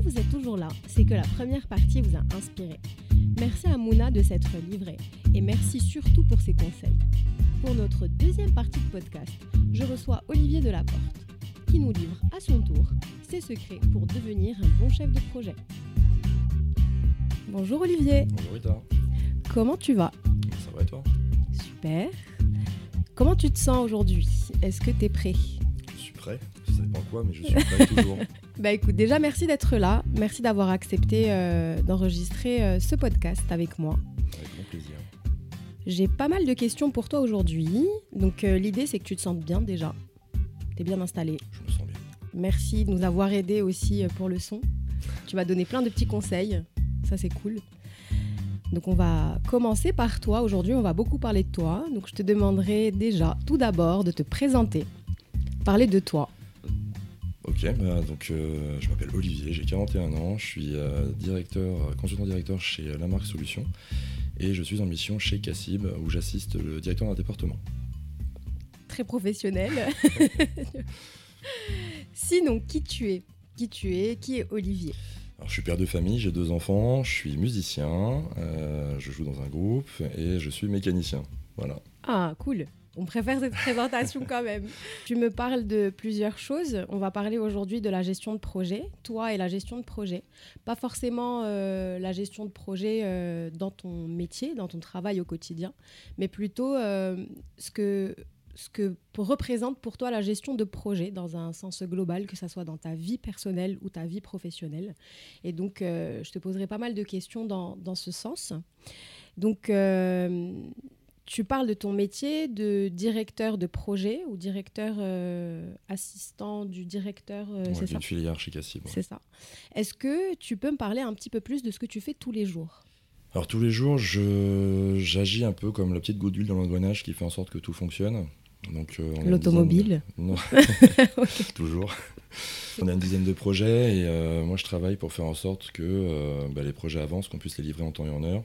Si vous êtes toujours là, c'est que la première partie vous a inspiré. Merci à Mouna de s'être livrée et merci surtout pour ses conseils. Pour notre deuxième partie de podcast, je reçois Olivier Delaporte qui nous livre à son tour ses secrets pour devenir un bon chef de projet. Bonjour Olivier. Bonjour Rita. Comment tu vas? Ça va et toi? Super. Comment tu te sens aujourd'hui? Est-ce que tu es prêt? Je suis prêt. Je sais pas quoi, mais je suis prêt toujours. Bah écoute, déjà merci d'être là. Merci d'avoir accepté euh, d'enregistrer euh, ce podcast avec moi. Avec mon plaisir. J'ai pas mal de questions pour toi aujourd'hui. Donc euh, l'idée c'est que tu te sentes bien déjà. Tu es bien installé. Je me sens bien. Merci de nous avoir aidés aussi pour le son. Tu m'as donné plein de petits conseils. Ça c'est cool. Donc on va commencer par toi. Aujourd'hui on va beaucoup parler de toi. Donc je te demanderai déjà tout d'abord de te présenter. Parler de toi. Ok, bah, donc euh, je m'appelle Olivier, j'ai 41 ans, je suis euh, directeur, consultant directeur chez La Marque Solutions et je suis en mission chez Cassib où j'assiste le directeur d'un département. Très professionnel. Sinon, qui tu es? Qui tu es? Qui est Olivier? Alors je suis père de famille, j'ai deux enfants, je suis musicien, euh, je joue dans un groupe et je suis mécanicien. Voilà. Ah, cool. On préfère cette présentation quand même. Tu me parles de plusieurs choses. On va parler aujourd'hui de la gestion de projet, toi et la gestion de projet. Pas forcément euh, la gestion de projet euh, dans ton métier, dans ton travail au quotidien, mais plutôt euh, ce que ce que représente pour toi la gestion de projet dans un sens global, que ce soit dans ta vie personnelle ou ta vie professionnelle. Et donc, je te poserai pas mal de questions dans, dans ce sens. Donc, tu parles de ton métier de directeur de projet ou directeur euh, assistant du directeur, euh, Ouais, c'est ça filière chez Cassib. ouais. C'est ça. Est-ce que tu peux me parler un petit peu plus de ce que tu fais tous les jours? Alors tous les jours, je j'agis un peu comme la petite goutte d'huile dans l'engrenage qui fait en sorte que tout fonctionne. Donc euh, L'automobile de- Non, toujours. On a une dizaine de projets et moi je travaille pour faire en sorte que bah, les projets avancent, qu'on puisse les livrer en temps et en heure.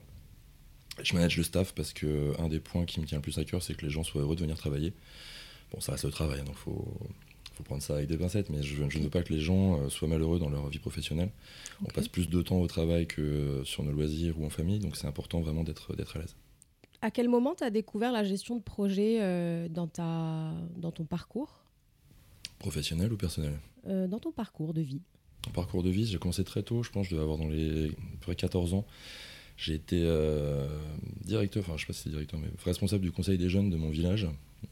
Je manage le staff parce que un des points qui me tient le plus à cœur, c'est que les gens soient heureux de venir travailler. Bon, ça reste le travail, hein, donc faut faut prendre ça avec des pincettes, mais je, je ne veux pas que les gens euh, soient malheureux dans leur vie professionnelle. On passe plus de temps au travail que sur nos loisirs ou en famille, donc c'est important vraiment d'être d'être à l'aise. À quel moment tu as découvert la gestion de projet euh, dans, ta, dans ton parcours? Professionnel ou personnel? Euh, Dans ton parcours de vie Mon parcours de vie, j'ai commencé très tôt, je pense, je devais avoir dans les à peu près 14 ans. J'ai été euh, directeur, enfin je sais pas si c'est directeur, mais responsable du conseil des jeunes de mon village.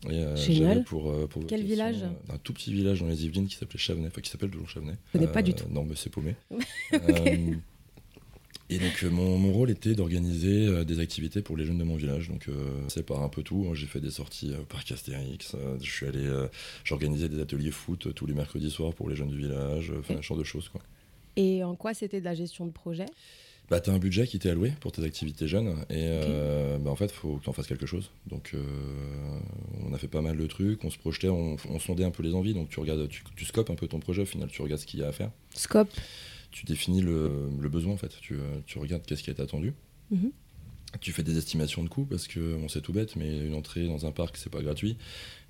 Et, euh, Génial. Pour, euh, pour Quel village euh, Un tout petit village dans les Yvelines qui s'appelait Chavenay, enfin qui s'appelle toujours Chavenay. Je connais pas du tout. Non, mais c'est paumé. Et donc mon, mon rôle était d'organiser des activités pour les jeunes de mon village. Donc c'est par un peu tout. J'ai fait des sorties au parc Astérix. je suis allé, j'organisais des ateliers foot tous les mercredis soirs pour les jeunes du village. Enfin, un genre de choses quoi. Et en quoi c'était de la gestion de projet? Bah, t'as un budget qui t'est alloué pour tes activités jeunes et euh, bah, en fait, faut que t'en fasses quelque chose. Donc, euh, on a fait pas mal de trucs, on se projetait, on, on sondait un peu les envies. Donc, tu regardes, tu, tu scopes un peu ton projet. Au final, tu regardes ce qu'il y a à faire. Scope. Tu définis le, le besoin en fait. Tu, euh, tu regardes qu'est-ce qui est attendu. Mhm. Tu fais des estimations de coûts parce que on sait tout bête, mais une entrée dans un parc c'est pas gratuit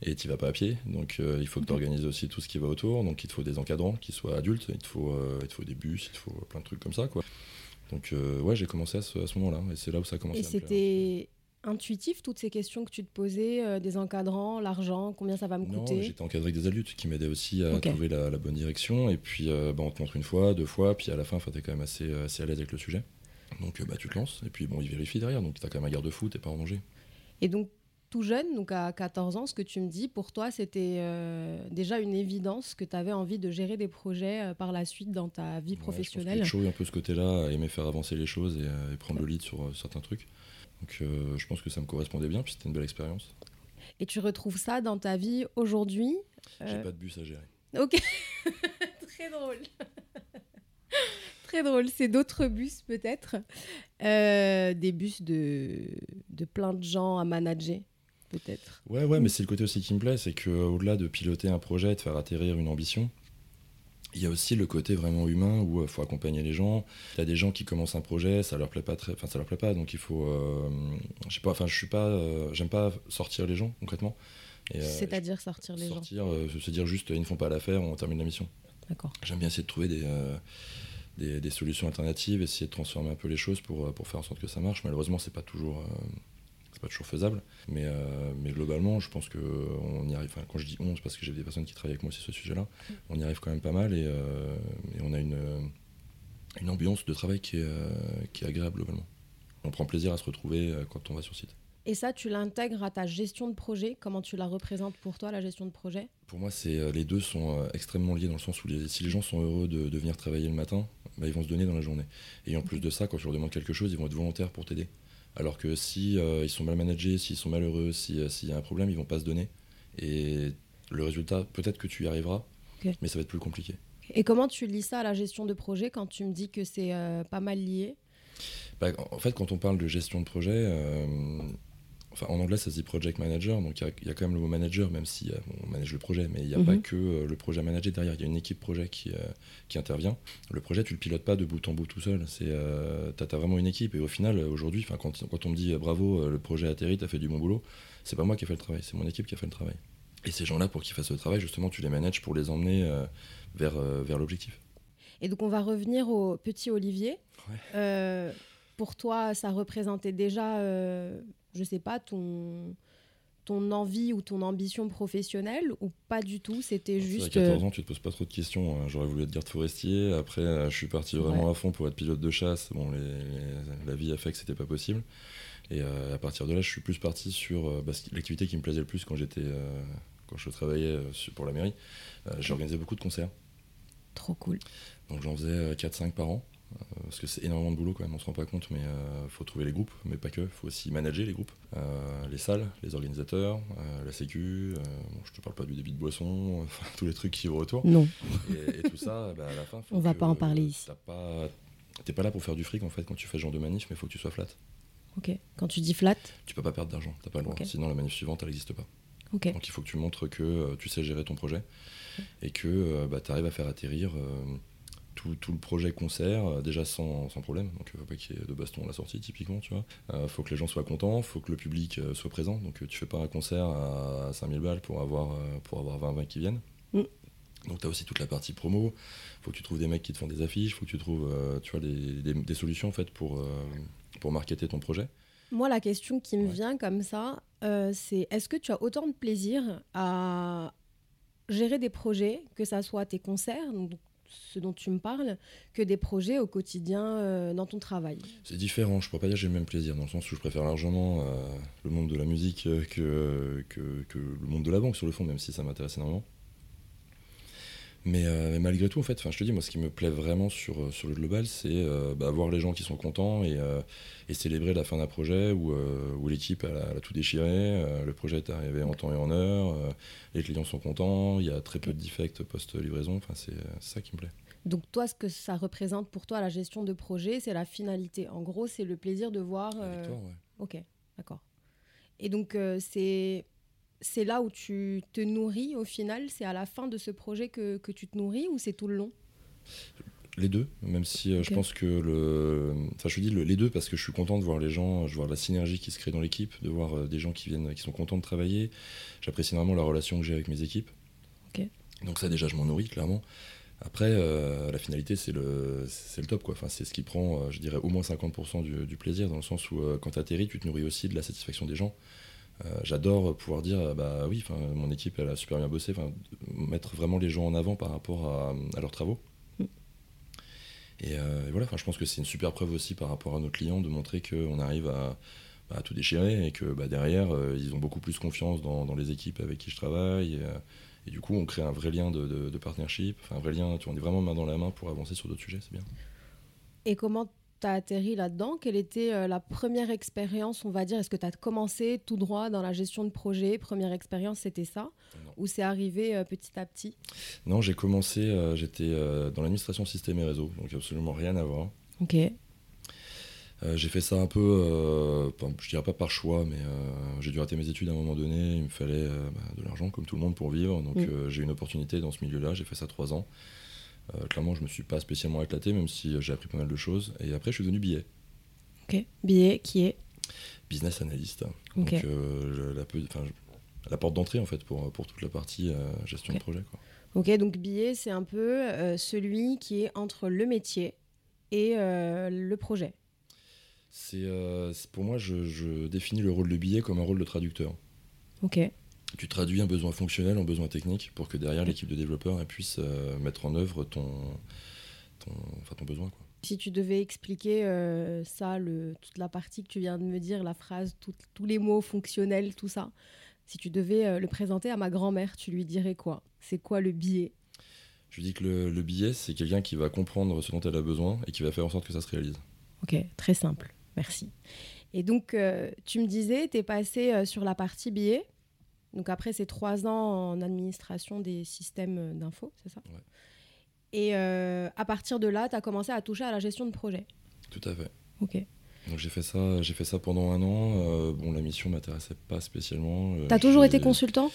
et tu vas pas à pied. Donc euh, il faut que tu organises aussi tout ce qui va autour. Donc il te faut des encadrants qui soient adultes, il te faut, il te faut des bus, il te faut plein de trucs comme ça quoi. Donc euh, ouais, j'ai commencé à ce, à ce moment-là et c'est là où ça a commencé. Et c'était intuitif toutes ces questions que tu te posais, euh, des encadrants, l'argent, combien ça va me Non, coûter? j'étais encadré avec des adultes qui m'aidaient aussi à trouver la, la bonne direction. Et puis, euh, bah, on te montre une fois, deux fois, puis à la fin, tu es quand même assez, assez à l'aise avec le sujet. Donc, bah, tu te lances. Et puis, bon, ils vérifient derrière. Donc, tu as quand même un garde-fou, t'es pas en danger. Et donc, tout jeune, donc à 14 ans, ce que tu me dis, pour toi, c'était euh, déjà une évidence que tu avais envie de gérer des projets euh, par la suite dans ta vie Ouais, je pense que professionnelle. J'ai toujours eu un peu ce côté-là, aimer faire avancer les choses et, euh, et prendre le lead sur certains trucs. Donc, je pense que ça me correspondait bien, puis c'était une belle expérience. Et tu retrouves ça dans ta vie aujourd'hui J'ai pas de bus à gérer. Ok. Très drôle. Très drôle. C'est d'autres bus peut-être? Euh, des bus de, de plein de gens à manager? Peut-être. Ouais, ouais, mais c'est le côté aussi qui me plaît, c'est qu'au-delà de piloter un projet, de faire atterrir une ambition, il y a aussi le côté vraiment humain où il faut accompagner les gens. Il y a des gens qui commencent un projet, ça leur plaît pas très, enfin ça leur plaît pas, donc il faut, euh, je sais pas, enfin je suis pas, euh, j'aime pas sortir les gens concrètement. Euh, C'est-à-dire sortir les gens. sortir, euh, se dire juste ils ne font pas l'affaire, on termine la mission. D'accord. J'aime bien essayer de trouver des, euh, des, solutions alternatives, essayer de transformer un peu les choses pour, pour faire en sorte que ça marche. Malheureusement, c'est pas toujours pas toujours faisable. Mais, mais globalement, je pense qu'on y arrive. Enfin, quand je dis 11, parce que j'ai des personnes qui travaillent avec moi sur ce sujet-là, on y arrive quand même pas mal et, et on a une, une ambiance de travail qui est, qui est agréable globalement. On prend plaisir à se retrouver quand on va sur site. Et ça, tu l'intègres à ta gestion de projet? Comment tu la représentes pour toi, la gestion de projet? Pour moi, c'est euh, les deux sont euh, extrêmement liés dans le sens où si les gens sont heureux de, venir travailler le matin, bah, ils vont se donner dans la journée. Et en plus de ça, quand tu leur demandes quelque chose, ils vont être volontaires pour t'aider. Alors que si euh, ils sont mal managés, s'ils sont malheureux, s'il y a un problème, ils vont pas se donner. Et le résultat, peut-être que tu y arriveras, mais ça va être plus compliqué. Et comment tu lis ça à la gestion de projet quand tu me dis que c'est pas mal lié? Bah, En fait, quand on parle de gestion de projet, en anglais, ça se dit project manager, donc il y, a quand même le mot manager, même si euh, on manage le projet, mais il n'y a pas mhm. que euh, le projet manager derrière, il y a une équipe projet qui, euh, qui intervient. Le projet, tu le pilotes pas de bout en bout tout seul, tu as, vraiment une équipe, et au final, aujourd'hui, quand, quand on me dit bravo, le projet atterri, tu as fait du bon boulot, c'est pas moi qui ai fait le travail, c'est mon équipe qui a fait le travail. Et ces gens-là, pour qu'ils fassent le travail, justement, tu les manages pour les emmener vers, vers l'objectif. Et donc, on va revenir au petit Olivier. pour toi, ça représentait déjà je sais pas, ton, ton envie ou ton ambition professionnelle ou pas du tout C'était juste. À 14 ans, tu te poses pas trop de questions. Hein. J'aurais voulu être garde forestier. Après, euh, je suis parti vraiment à fond pour être pilote de chasse. Bon, la vie a fait que c'était pas possible. Et euh, à partir de là, je suis plus parti sur euh, bah, l'activité qui me plaisait le plus quand j'étais, quand je travaillais pour la mairie. J'ai organisé beaucoup de concerts. Trop cool. Donc j'en faisais 4-5 par an. Euh, parce que c'est énormément de boulot quand même, on se rend pas compte, mais il euh, faut trouver les groupes, mais pas que, il faut aussi manager les groupes, euh, les salles, les organisateurs, la sécu, bon, je te parle pas du débit de boisson, tous les trucs qui vont autour. Non. Et, tout ça, bah, à la fin, faut on va pas en parler ici. T'es pas là pour faire du fric en fait quand tu fais ce genre de manif, mais il faut que tu sois flat. Ok. Quand tu dis flat Tu peux pas perdre d'argent, t'as pas le droit. Sinon la manif suivante elle n'existe pas. Ok. Donc il faut que tu montres que tu sais gérer ton projet et que bah, tu arrives à faire atterrir tout, tout, le projet concert euh, déjà sans, sans, problème. Donc il ne faut pas qu'il y ait de baston à la sortie typiquement, tu vois. Euh, faut que les gens soient contents, faut que le public euh, soit présent. Donc tu fais pas un concert à 5000 balles pour avoir, pour avoir 20 20 qui viennent. Mm. Donc tu as aussi toute la partie promo. Faut que tu trouves des mecs qui te font des affiches, faut que tu trouves tu vois, des, des, solutions en fait pour, pour marketer ton projet. Moi, la question qui me vient comme ça, c'est est-ce que tu as autant de plaisir à gérer des projets, que ça soit tes concerts, donc ce dont tu me parles que des projets au quotidien euh, dans ton travail C'est différent, je ne pourrais pas dire que j'ai le même plaisir, dans le sens où je préfère largement euh, le monde de la musique euh, que, que, que, le monde de la banque sur le fond, même si ça m'intéresse énormément. Euh, mais, malgré tout, en fait, je te dis, moi, ce qui me plaît vraiment sur, euh, sur le global, c'est euh, bah, voir les gens qui sont contents et, et célébrer la fin d'un projet où, où l'équipe a, tout déchiré, le projet est arrivé en temps et en heure, les clients sont contents, il y a très peu de defects post-livraison. Enfin, c'est ça qui me plaît. Donc toi, ce que ça représente pour toi, la gestion de projet, c'est la finalité. En gros, c'est le plaisir de voir... La victoire, ouais. Ok, d'accord. Et donc, c'est c'est là où tu te nourris au final C'est à la fin de ce projet que, tu te nourris ou c'est tout le long? Les deux, même si euh, je pense que le. Enfin, je dis les deux parce que je suis content de voir les gens, je vois la synergie qui se crée dans l'équipe, de voir euh, des gens qui viennent, qui sont contents de travailler. J'apprécie énormément la relation que j'ai avec mes équipes. Donc, ça, déjà, je m'en nourris, clairement. Après, euh, la finalité, c'est le, le top, quoi. Enfin, c'est ce qui prend, je dirais, au moins 50% du, du, plaisir, dans le sens où, quand tu atterris, tu te nourris aussi de la satisfaction des gens. Euh, j'adore pouvoir dire, euh, bah oui, mon équipe, elle a super bien bossé, mettre vraiment les gens en avant par rapport à, leurs travaux. Mm. Euh, et, voilà, je pense que c'est une super preuve aussi par rapport à nos clients de montrer qu'on arrive à, bah, tout déchirer et que bah, derrière, ils ont beaucoup plus confiance dans, les équipes avec qui je travaille. Et, du coup, on crée un vrai lien de, de, partnership, un vrai lien, tu, on est vraiment main dans la main pour avancer sur d'autres sujets, c'est bien. Et comment atterri là-dedans Quelle était euh, la première expérience, on va dire? Est-ce que tu as commencé tout droit dans la gestion de projet? Première expérience, c'était ça? Ou c'est arrivé euh, petit à petit? Non, j'ai commencé, euh, j'étais dans l'administration système et réseau, donc absolument rien à voir. Ok. j'ai fait ça un peu, je dirais pas par choix, mais j'ai dû rater mes études à un moment donné. Il me fallait bah, de l'argent, comme tout le monde, pour vivre. Donc mm. j'ai eu une opportunité dans ce milieu-là. J'ai fait ça trois ans. Euh, clairement, je me suis pas spécialement éclaté, même si euh, j'ai appris pas mal de choses. Et après, je suis devenu billet. Ok. Billet qui est? Business analyst. Donc, euh, la, la, porte d'entrée, en fait, pour, pour toute la partie gestion de projet. Quoi. Ok, donc billet, c'est un peu celui qui est entre le métier et le projet c'est Pour moi, je, je, définis le rôle de billet comme un rôle de traducteur. Ok. Tu traduis un besoin fonctionnel en besoin technique pour que derrière l'équipe de développeurs puisse mettre en œuvre ton, ton, enfin, ton besoin. Quoi. Si tu devais expliquer euh, ça, le, toute la partie que tu viens de me dire, la phrase, tous les mots fonctionnels, tout ça, si tu devais euh, le présenter à ma grand-mère, tu lui dirais quoi? C'est quoi le billet Je lui dis que le, billet, c'est quelqu'un qui va comprendre ce dont elle a besoin et qui va faire en sorte que ça se réalise. Ok, très simple, merci. Et donc, euh, tu me disais, tu es passé sur la partie billet. Donc après ces trois ans en administration des systèmes d'info, c'est ça ouais. Et euh, à partir de là, tu as commencé à toucher à la gestion de projet. Tout à fait. Ok. Donc j'ai fait ça, j'ai fait ça pendant un an. Euh, bon, la mission m'intéressait pas spécialement. Euh, tu as toujours été consultant?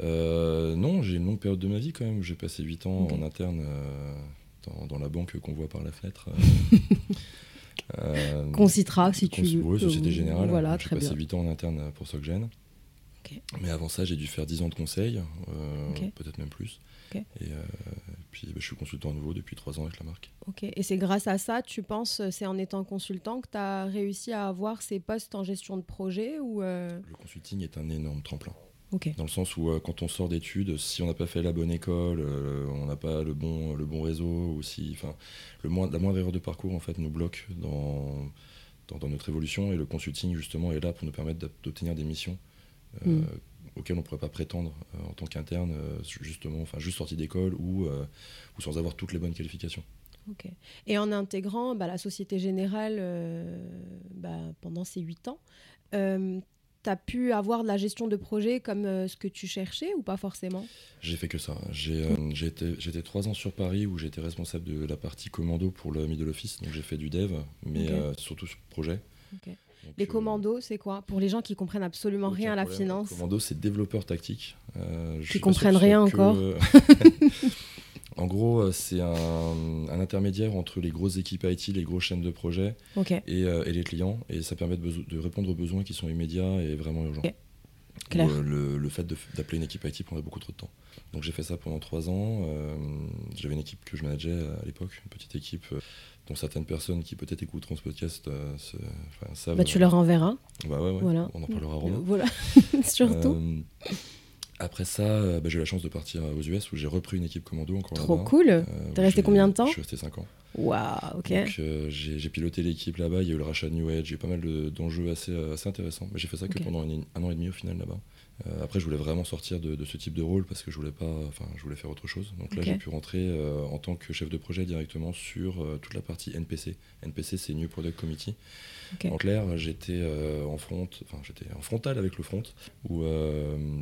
Non, j'ai une longue période de ma vie quand même. J'ai passé 8 ans en interne dans, la banque qu'on voit par la fenêtre. Qu'on citera si tu veux. Oui, Société Générale. Voilà, j'ai passé 8 ans en interne pour Mais avant ça, j'ai dû faire 10 ans de conseil, peut-être même plus. Et euh, puis bah, je suis consultant à nouveau depuis trois ans avec la marque. Ok, et c'est grâce à ça, tu penses, c'est en étant consultant que tu as réussi à avoir ces postes en gestion de projet ou euh? Le consulting est un énorme tremplin. Dans le sens où euh, quand on sort d'études, si on n'a pas fait la bonne école, on n'a pas le bon, le bon réseau, ou si, le moins, la moindre erreur de parcours en fait nous bloque dans, dans, notre évolution et le consulting justement est là pour nous permettre d'obtenir des missions. Hmm auquel on ne pourrait pas prétendre euh, en tant qu'interne, euh, justement, enfin juste sorti d'école ou, euh, ou sans avoir toutes les bonnes qualifications. Ok. Et en intégrant bah, la Société Générale bah, pendant ces huit ans, tu as pu avoir de la gestion de projet comme ce que tu cherchais ou pas forcément? J'ai fait que ça. J'ai été trois ans sur Paris où j'étais responsable de la partie commando pour le middle office. Donc j'ai fait du dev, mais surtout sur projet. Les euh, commandos, c'est quoi Pour les gens qui comprennent absolument rien à la finance. Les commandos, c'est développeur tactique. Euh, qui comprennent rien encore. en gros, euh, c'est un, intermédiaire entre les grosses équipes IT, les grosses chaînes de projet et, les clients. Et ça permet de, répondre aux besoins qui sont immédiats et vraiment urgents. le, fait d'appeler une équipe IT prendrait beaucoup trop de temps. Donc j'ai fait ça pendant trois ans. J'avais une équipe que je manageais à l'époque, une petite équipe dont certaines personnes qui peut-être écouteront ce podcast euh, savent. Bah, tu leur enverras. Bah ouais, Voilà. On en parlera Romain. Voilà, surtout. Euh, après ça, euh, bah, j'ai eu la chance de partir aux US où j'ai repris une équipe commando encore Trop cool. T'es resté combien de temps Je suis resté 5 ans. Waouh, ok. Donc j'ai piloté l'équipe là-bas, il y a eu le rachat de New Age, j'ai eu pas mal d'enjeux assez, assez intéressants. Mais j'ai fait ça que pendant un, an et demi au final là-bas. Euh, après, je voulais vraiment sortir de, ce type de rôle parce que je voulais pas, enfin, je voulais faire autre chose. Donc là, j'ai pu rentrer euh, en tant que chef de projet directement sur euh, toute la partie NPC. NPC, c'est New Product Committee. En clair, j'étais en front, enfin, j'étais en frontal avec le front où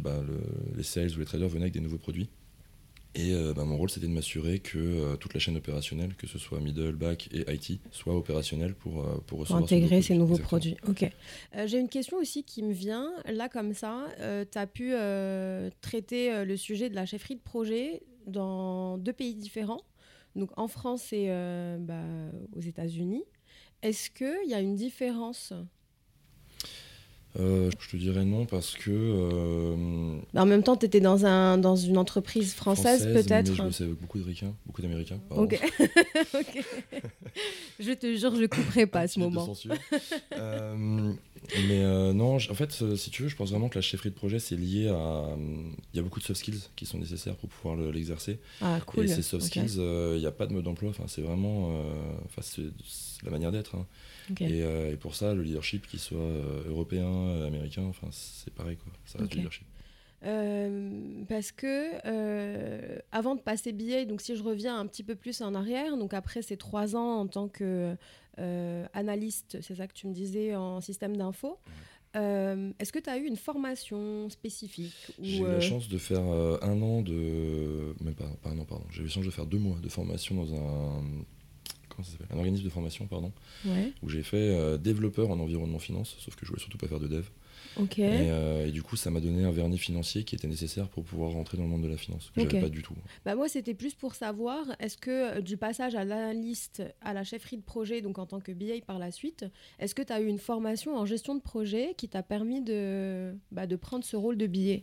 bah, les sales ou les traders venaient avec des nouveaux produits. Et euh, bah, mon rôle, c'était de m'assurer que euh, toute la chaîne opérationnelle, que ce soit middle, back et IT, soit opérationnelle pour, euh, pour recevoir intégrer ces nouveaux, produits. Ok. J'ai une question aussi qui me vient. Là, comme ça, tu as pu traiter le sujet de la chefferie de projet dans deux pays différents, donc en France et bah, aux États-Unis. Est-ce qu'il y a une différence euh, je te dirais non parce que. Euh, en même temps, tu étais dans, un, dans une entreprise française, peut-être Je bossais avec beaucoup d'Américains. Beaucoup d'Américains ok. je te jure, je couperai pas à ce moment. euh, mais non, en fait, si tu veux, je pense vraiment que la chefferie de projet, c'est lié à. Il y a beaucoup de soft skills qui sont nécessaires pour pouvoir l'exercer. ah, cool. Et ces soft skills, il n'y a pas de mode d'emploi. Enfin, c'est vraiment. Enfin, c'est la manière d'être. Hein. Euh, et, pour ça, le leadership, qu'il soit euh, européen, euh, américain, enfin, c'est pareil, quoi. ça reste leadership. parce que avant de passer BA, donc si je reviens un petit peu plus en arrière, donc après ces trois ans en tant que analyste, c'est ça que tu me disais en système d'info, est-ce que tu as eu une formation spécifique J'ai eu la chance de faire un an de. Même pas, pas un an, pardon. J'ai eu la chance de faire deux mois de formation dans un un organisme de formation, pardon, où j'ai fait euh, développeur en environnement finance, sauf que je voulais surtout pas faire de dev. Euh, et, du coup, ça m'a donné un vernis financier qui était nécessaire pour pouvoir rentrer dans le monde de la finance, que j'avais pas du tout. Bah moi, c'était plus pour savoir, est-ce que euh, du passage à l'analyste à la chefferie de projet, donc en tant que BA par la suite, est-ce que tu as eu une formation en gestion de projet qui t'a permis de, bah, de prendre ce rôle de BA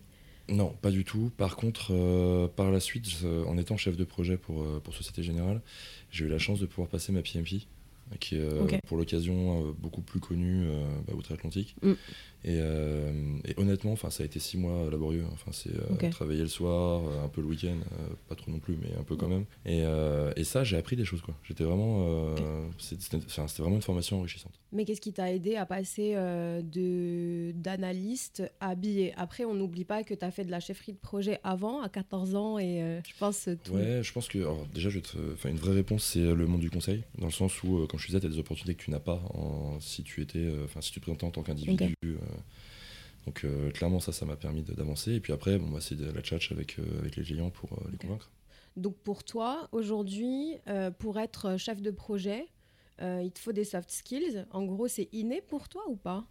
non, pas du tout. Par contre, par la suite, en étant chef de projet pour, pour Société Générale, j'ai eu la chance de pouvoir passer ma PMP qui est pour l'occasion beaucoup plus connu bah, outre-Atlantique. Mm. Et, et, honnêtement, ça a été six mois laborieux. Enfin, c'est travailler le soir, un peu le week-end, pas trop non plus, mais un peu quand même. Et, et ça, j'ai appris des choses. Quoi. J'étais vraiment, c'était, vraiment une formation enrichissante. Mais qu'est-ce qui t'a aidé à passer de d'analyste à billet Après, on n'oublie pas que tu as fait de la chefferie de projet avant, à 14 ans, et je pense tout. Ouais, je pense que déjà, je te, une vraie réponse, c'est le monde du conseil, dans le sens où, comme je disais, tu as des opportunités que tu n'as pas en, si tu étais, enfin, si tu te présentais en tant qu'individu. Donc euh, clairement ça, ça m'a permis d'avancer. Et puis après, bon, bah, c'est de la tchatch avec, euh, avec les clients pour euh, les convaincre. Donc pour toi, aujourd'hui, pour être chef de projet, il te faut des soft skills. En gros, c'est inné pour toi ou pas?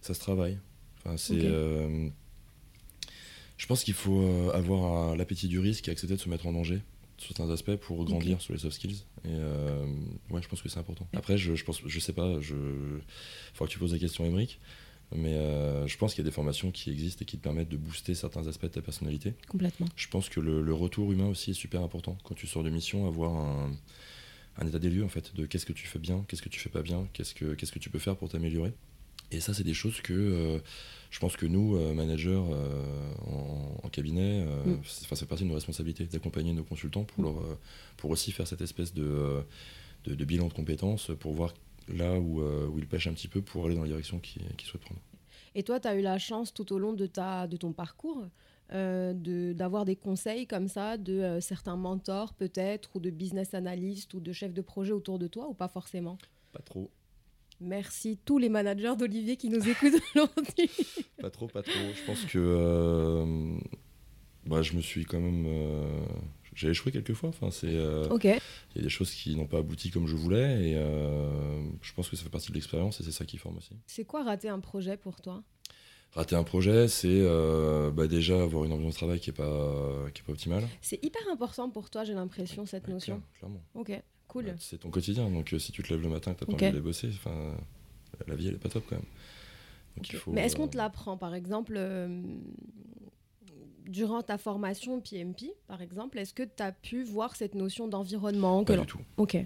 Ça se travaille. Enfin, c'est, je pense qu'il faut avoir l'appétit du risque et accepter de se mettre en danger certains aspects pour grandir sur les soft skills. Et ouais, je pense que c'est important. Après, je, je pense, je sais pas, je, faut que tu poses la question, Émeric. Mais euh, je pense qu'il y a des formations qui existent et qui te permettent de booster certains aspects de ta personnalité. Complètement. Je pense que le, retour humain aussi est super important. Quand tu sors de mission, avoir un, un état des lieux en fait, de qu'est-ce que tu fais bien, qu'est-ce que tu fais pas bien, qu'est-ce que, qu'est-ce que tu peux faire pour t'améliorer. Et ça, c'est des choses que euh, je pense que nous, euh, managers en, cabinet, mm. c'est partie de nos responsabilités, d'accompagner nos consultants pour, mm. leur, pour aussi faire cette espèce de, de, de bilan de compétences, pour voir là où, euh, où il pêche un petit peu pour aller dans la direction qu'il souhaite prendre. Et toi, tu as eu la chance tout au long de, ta, de ton parcours euh, d'avoir des conseils comme ça de euh, certains mentors peut-être, ou de business analystes, ou de chefs de projet autour de toi, ou pas forcément? Pas trop. Merci tous les managers d'Olivier qui nous écoutent aujourd'hui. pas trop, pas trop. Je pense que bah, je me suis quand même j'ai échoué quelques fois. Enfin, c'est. Euh, il y a des choses qui n'ont pas abouti comme je voulais, et euh, je pense que ça fait partie de l'expérience, et c'est ça qui forme aussi. C'est quoi rater un projet pour toi? Rater un projet, c'est euh, bah, déjà avoir une ambiance de travail qui n'est pas, qui est pas optimale. C'est hyper important pour toi, j'ai l'impression, cette notion. Clairement. Ok, cool. Bah, c'est ton quotidien, donc si tu te lèves le matin et que tu as pas envie d'aller bosser, la vie, elle n'est pas top quand même. Mais est-ce qu'on te l'apprend, par exemple durant ta formation PMP, par exemple, est-ce que tu as pu voir cette notion d'environnement Pas du tout. Ok,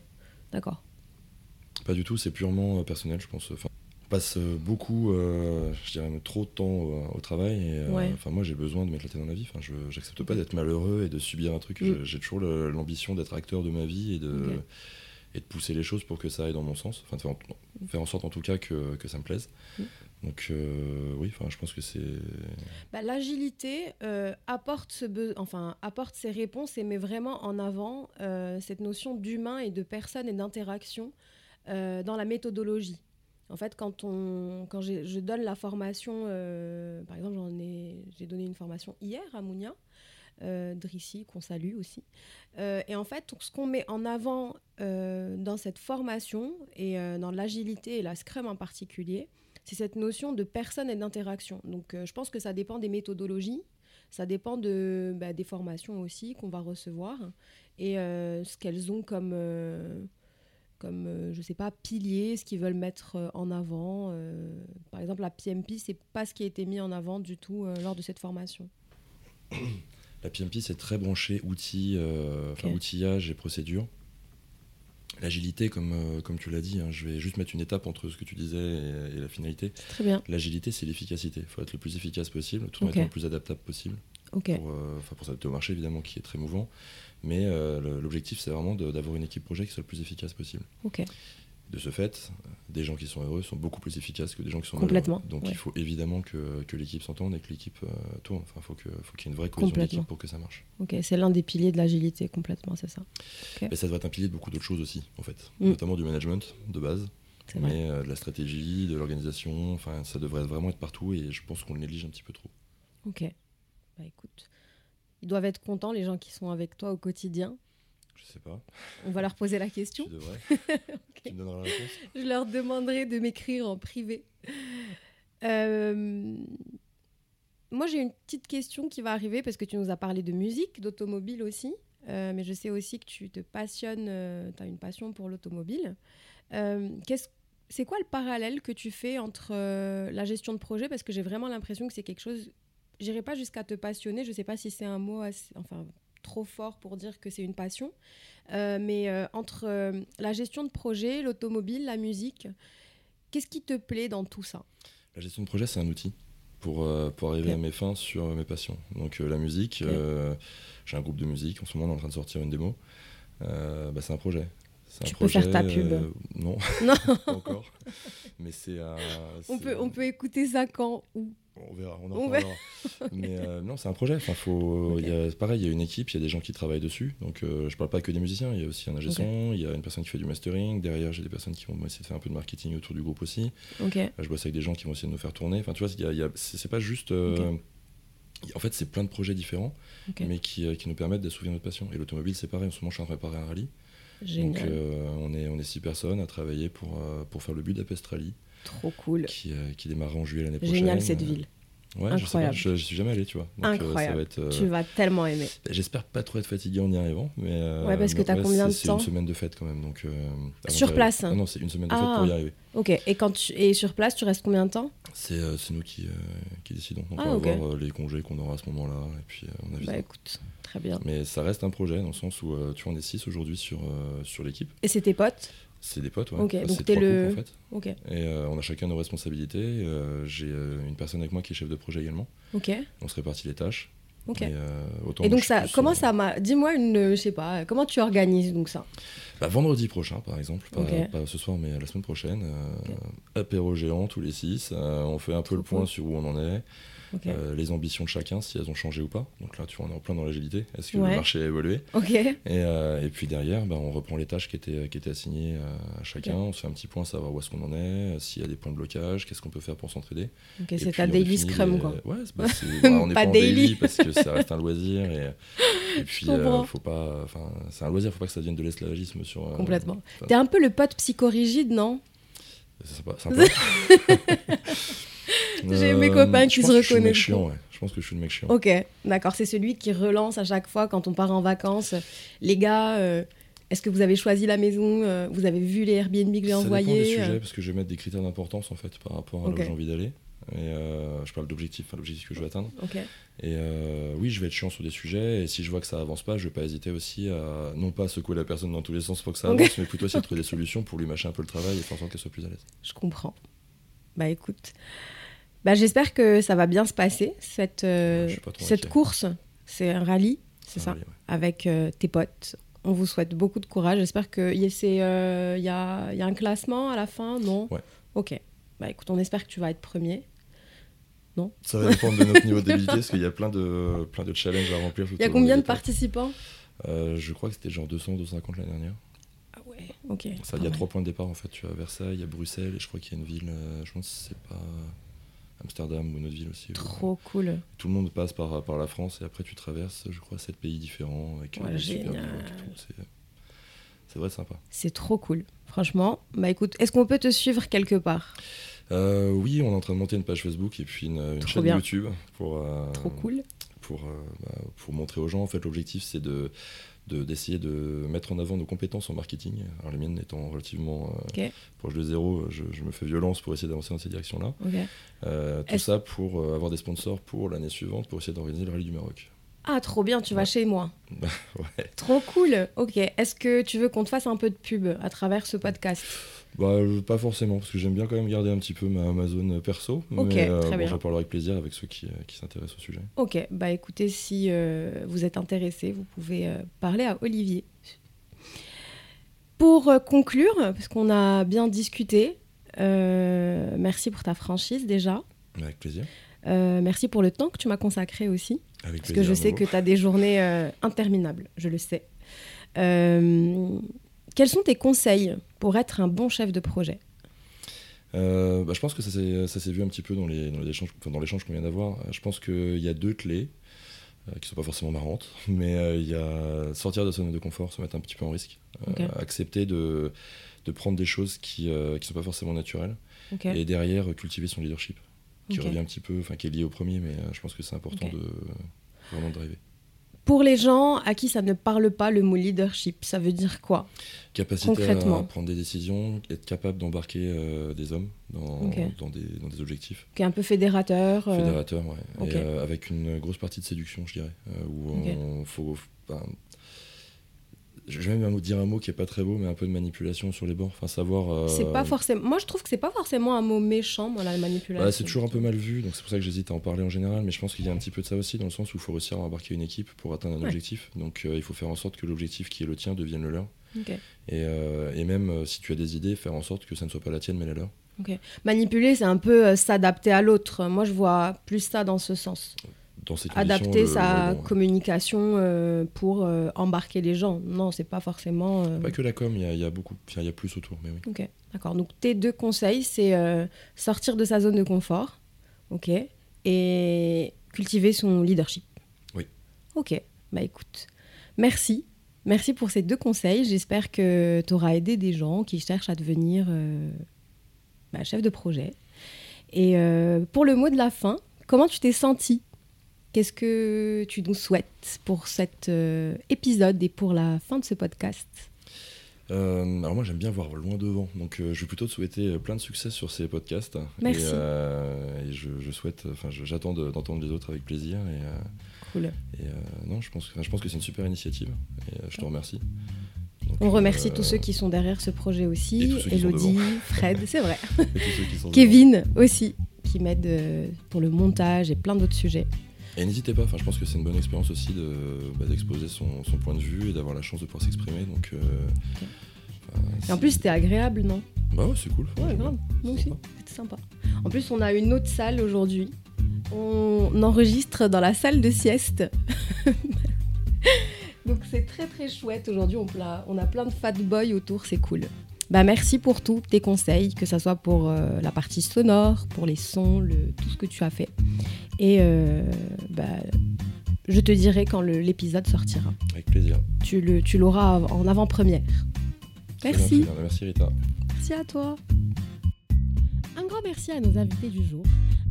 d'accord. Pas du tout, c'est purement euh, personnel, je pense. Enfin, passe euh, beaucoup, euh, je dirais trop de temps au, travail. Et, enfin, moi, j'ai besoin de mettre la tête dans la vie. Enfin, je n'accepte pas d'être malheureux et de subir un truc. Mm. J'ai toujours l'ambition d'être acteur de ma vie et de, et de pousser les choses pour que ça aille dans mon sens. Enfin, de faire, en, sorte en tout cas que, que ça me plaise. Mm. Donc euh, oui, enfin, je pense que c'est... Bah, l'agilité euh, apporte, ce enfin, apporte ses réponses et met vraiment en avant euh, cette notion d'humain et de personne et d'interaction dans la méthodologie. En fait, quand, on, quand je donne la formation, par exemple, j'ai donné une formation hier à Mounia, Drissi, qu'on salue aussi. et en fait, ce qu'on met en avant dans cette formation et dans l'agilité et la Scrum en particulier, c'est cette notion de personne et d'interaction. Donc euh, je pense que ça dépend des méthodologies, ça dépend de, bah, des formations aussi qu'on va recevoir et euh, ce qu'elles ont comme, euh, comme je sais pas, piliers, ce qu'ils veulent mettre en avant. par exemple, la PMP, c'est pas ce qui a été mis en avant du tout lors de cette formation. La PMP, c'est très branché outils, outillage et procédures. L'agilité, comme, euh, comme tu l'as dit, hein, je vais juste mettre une étape entre ce que tu disais et, la finalité. Très bien. L'agilité, c'est l'efficacité. Il faut être le plus efficace possible, tout en étant le plus adaptable possible. Pour, euh, pour s'adapter au marché, évidemment, qui est très mouvant. Mais euh, l'objectif, c'est vraiment d'avoir une équipe projet qui soit le plus efficace possible. De ce fait, des gens qui sont heureux sont beaucoup plus efficaces que des gens qui sont Complètement. Donc il faut évidemment que, que l'équipe s'entende et que l'équipe euh, tourne. Enfin, faut qu'il faut qu'il y ait une vraie cohésion d'équipe pour que ça marche. Ok, c'est l'un des piliers de l'agilité, complètement, c'est ça. Mais ça devrait être un pilier de beaucoup d'autres choses aussi, en fait. Mm. Notamment du management de base, mais euh, de la stratégie, de l'organisation. Enfin, ça devrait vraiment être partout et je pense qu'on le néglige un petit peu trop. Ok. Bah écoute, ils doivent être contents, les gens qui sont avec toi au quotidien. Je sais pas. On va leur poser la question. Tu devrais. Tu me la réponse? Je leur demanderai de m'écrire en privé. Euh, moi, j'ai une petite question qui va arriver parce que tu nous as parlé de musique, d'automobile aussi. Euh, mais je sais aussi que tu te passionnes, euh, tu as une passion pour l'automobile. c'est quoi le parallèle que tu fais entre la gestion de projet? Parce que j'ai vraiment l'impression que c'est quelque chose. J'irai pas jusqu'à te passionner, je sais pas si c'est un mot assez, enfin, trop fort pour dire que c'est une passion. Euh, mais euh, entre euh, la gestion de projet, l'automobile, la musique, qu'est-ce qui te plaît dans tout ça? La gestion de projet, c'est un outil pour, pour arriver à mes fins sur mes passions. Donc la musique, j'ai un groupe de musique, en ce moment on est en train de sortir une démo. Bah, c'est un projet. Tu peux faire ta pub Non, non. pas encore. Mais c'est. on, peut, on peut écouter ça quand Où on verra, on en parlera. Mais euh, non, c'est un projet. Enfin, faut, y a, pareil, il y a une équipe, il y a des gens qui travaillent dessus. Donc, euh, je parle pas que des musiciens, il y a aussi un ingé il y a une personne qui fait du mastering. Derrière, j'ai des personnes qui vont essayer de faire un peu de marketing autour du groupe aussi. je bosse avec des gens qui vont essayer de nous faire tourner. Enfin, tu vois, y a, c'est pas juste. Euh, en fait, c'est plein de projets différents, mais qui, qui, nous permettent d'assouvir notre passion. Et l'automobile, c'est pareil. En ce moment, je suis en train de préparer un rallye. Donc, on, est, on est six personnes à travailler pour, pour faire le Budapest Rally. Trop cool. Qui, euh, qui démarre en juillet l'année prochaine. Génial cette ville. Ouais, Incroyable. je sais suis jamais allé, tu vois. Donc, euh, Incroyable. ça va être, euh, Tu vas tellement aimer. J'espère pas trop être fatigué en y arrivant. Mais, ouais, parce que tu as combien de temps C'est une semaine de fête quand même. Donc, sur place Non, non c'est une semaine de fête pour y ah. arriver. Ok, et, quand tu... et sur place, tu restes combien de temps? C'est nous qui, qui décidons. Donc, ah, on va voir les congés qu'on aura à ce moment-là. Et puis, on a Bah écoute, très bien. Mais ça reste un projet dans le sens où tu on est 6 aujourd'hui sur, sur l'équipe. Et c'est tes potes? C'est des potes, ouais. Ok, donc t'es le. en fait. Et euh, on a chacun nos responsabilités. Euh, j'ai euh, une personne avec moi qui est chef de projet également. Ok. On se répartit les tâches. Ok. Et, donc ça, comment ça m'a. Dis-moi une, je sais pas, comment tu organises donc ça? Bah, Vendredi prochain, par exemple, pas, ce soir, mais la semaine prochaine, apéro géant tous les six. on fait un peu le point sur où on en est. Euh, les ambitions de chacun, si elles ont changé ou pas. Donc là, tu vois, on est en plein dans l'agilité. Est-ce que le marché a évolué euh, et, puis derrière, bah, on reprend les tâches qui étaient, qui étaient assignées à chacun. On se fait un petit point, savoir où est-ce qu'on en est, s'il y a des points de blocage, qu'est-ce qu'on peut faire pour s'entraider. c'est ta daily scrum, quoi. Ouais, bah, bah, on n'est pas, en daily. parce que ça reste un loisir. Et, puis, euh, faut pas. c'est un loisir, faut pas que ça devienne de l'esclavagisme sur. Complètement. T'es un peu le pote psychorigide, non? C'est sympa. J'ai mes copains qui se reconnaissent. Je pense que je suis le mec chiant. Ok, d'accord. C'est celui qui relance à chaque fois quand on part en vacances. Les gars, euh, est-ce que vous avez choisi la maison euh, Vous avez vu les Airbnb que j'ai envoyés Ça dépend des sujets, parce que je vais mettre des critères d'importance en fait par rapport à là où j'ai envie d'aller. Et euh, je parle d'objectifs, enfin l'objectif que je veux atteindre. Et oui, je vais être chiant sur des sujets. Et si je vois que ça avance pas, je vais pas hésiter aussi à non pas secouer la personne dans tous les sens pour que ça avance, mais plutôt essayer de trouver des solutions pour lui mâcher un peu le travail et faire en sorte qu'elle soit plus à l'aise. Je comprends. Bah écoute, bah, j'espère que ça va bien se passer, cette, euh, cette course. C'est un rallye, c'est ça, avec euh, tes potes. On vous souhaite beaucoup de courage. J'espère qu'il y, euh, y, a, y a un classement à la fin, non Ouais. Ok. Bah écoute, on espère que tu vas être premier. Non Ça va dépendre de notre niveau d'habilité, parce qu'il y a plein de, plein de challenges à remplir. Il y a combien de participants Je crois que c'était genre 200, 250 l'année dernière. Ah ouais, ok. Il y a trois points de départ en fait. Tu as Versailles, il y a Bruxelles, et je crois qu'il y a une ville, je pense c'est pas. Amsterdam ou une autre ville aussi. Trop cool. Tout le monde passe par, par la France et après tu traverses, je crois, sept pays différents. Avec ouais. C'est vrai sympa. C'est trop cool. Franchement, bah écoute, est-ce qu'on peut te suivre quelque part? Euh, Oui, on est en train de monter une page Facebook et puis une, chaîne YouTube pour. Euh, trop cool. Pour, euh, bah, pour montrer aux gens. En fait, l'objectif c'est de d'essayer de, mettre en avant nos compétences en marketing. Alors les miennes étant relativement euh, proches de zéro, je, me fais violence pour essayer d'avancer dans cette direction-là. Euh, tout ça pour euh, avoir des sponsors pour l'année suivante, pour essayer d'organiser le rallye du Maroc. Ah, trop bien, tu vas chez moi. ouais. Trop cool. Ok. Est-ce que tu veux qu'on te fasse un peu de pub à travers ce podcast? Bah, Pas forcément, parce que j'aime bien quand même garder un petit peu ma, zone perso. Ok, mais, euh, très bien. J'en parlerai avec plaisir avec ceux qui, euh, qui s'intéressent au sujet. Ok, bah écoutez, si euh, vous êtes intéressé, vous pouvez parler à Olivier. Pour conclure, parce qu'on a bien discuté, merci pour ta franchise déjà. Avec plaisir. merci pour le temps que tu m'as consacré aussi. Avec parce que je sais que tu as des journées interminables, je le sais. Quels sont tes conseils pour être un bon chef de projet? Euh, bah, je pense que ça s'est vu un petit peu dans l'échange dans l'échange qu'on vient d'avoir. Je pense qu'il y a deux clés euh, qui ne sont pas forcément marrantes, mais euh, il y a sortir de sa zone de confort, se mettre un petit peu en risque, accepter de, de, prendre des choses qui ne sont pas forcément naturelles, et derrière cultiver son leadership, qui revient un petit peu, enfin qui est lié au premier, mais je pense que c'est important de vraiment driver. Pour les gens à qui ça ne parle pas, le mot leadership, ça veut dire quoi Capacité Concrètement. à prendre des décisions, être capable d'embarquer euh, des hommes dans, des, dans des objectifs. Qui est un peu fédérateur. euh, Fédérateur, ouais. ok. Et euh, avec une grosse partie de séduction, je dirais. où on faut. Je vais même dire un mot qui est pas très beau, mais un peu de manipulation sur les bords. Enfin, savoir. euh, C'est pas forcément. Moi, je trouve que c'est pas forcément un mot méchant, moi, la manipulation. bah, c'est toujours un peu mal vu, donc c'est pour ça que j'hésite à en parler en général, mais je pense qu'il y a un petit peu de ça aussi, dans le sens où il faut réussir à embarquer une équipe pour atteindre un Ouais. objectif. Donc euh, il faut faire en sorte que l'objectif qui est le tien devienne le leur. Et, euh, et même si tu as des idées, faire en sorte que ça ne soit pas la tienne mais la leur. Manipuler, c'est un peu s'adapter à l'autre. Moi, je vois plus ça dans ce sens. Dans ces conditions, Adapter le- sa le bon, ouais. communication euh, pour euh, embarquer les gens. Non, c'est pas forcément. euh, Pas que la com, il y a, il y a beaucoup, il y a plus autour, mais oui. Ok, d'accord. Donc tes deux conseils, c'est euh, sortir de sa zone de confort, ok, et cultiver son leadership. Oui. Ok, bah écoute, merci. Merci pour ces deux conseils. J'espère que tu auras aidé des gens qui cherchent à devenir bah, chef de projet. Et pour le mot de la fin, comment tu t'es senti Qu'est-ce que tu nous souhaites pour cet euh, épisode et pour la fin de ce podcast? Euh, alors moi j'aime bien voir loin devant, donc euh, je vais plutôt te souhaiter plein de succès sur ces podcasts. Merci. Et, euh, et je, je souhaite, enfin j'attends de- d'entendre les autres avec plaisir. Et, Cool. et, non, je pense, je pense que c'est une super initiative. Et je te remercie. Donc, On remercie tous ceux qui sont derrière ce projet aussi. Elodie, Fred, c'est vrai. Kevin aussi, qui m'aide pour le montage et plein d'autres sujets. Et n'hésitez pas, enfin, je pense que c'est une bonne expérience aussi de, bah, d'exposer son, son point de vue et d'avoir la chance de pouvoir s'exprimer. Donc, euh, Et en plus, c'était agréable, non? Bah ouais, c'est cool. Ouais, grave. Nous aussi, c'était sympa. En plus, on a une autre salle aujourd'hui. On enregistre dans la salle de sieste. Donc c'est très très chouette. Aujourd'hui, on, on a plein de fat boys autour, c'est cool. Bah, merci pour tous tes conseils, que ce soit pour euh, la partie sonore, pour les sons, le, tout ce que tu as fait. Et euh, bah, je te dirai quand l'épisode sortira. Avec plaisir. Tu le- tu l'auras en avant-première. Merci. bien. Merci Rita. Merci à toi. Un grand merci à nos invités du jour,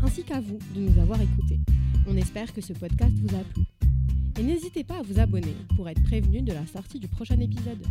ainsi qu'à vous de nous avoir écoutés. On espère que ce podcast vous a plu. Et n'hésitez pas à vous abonner pour être prévenu de la sortie du prochain épisode.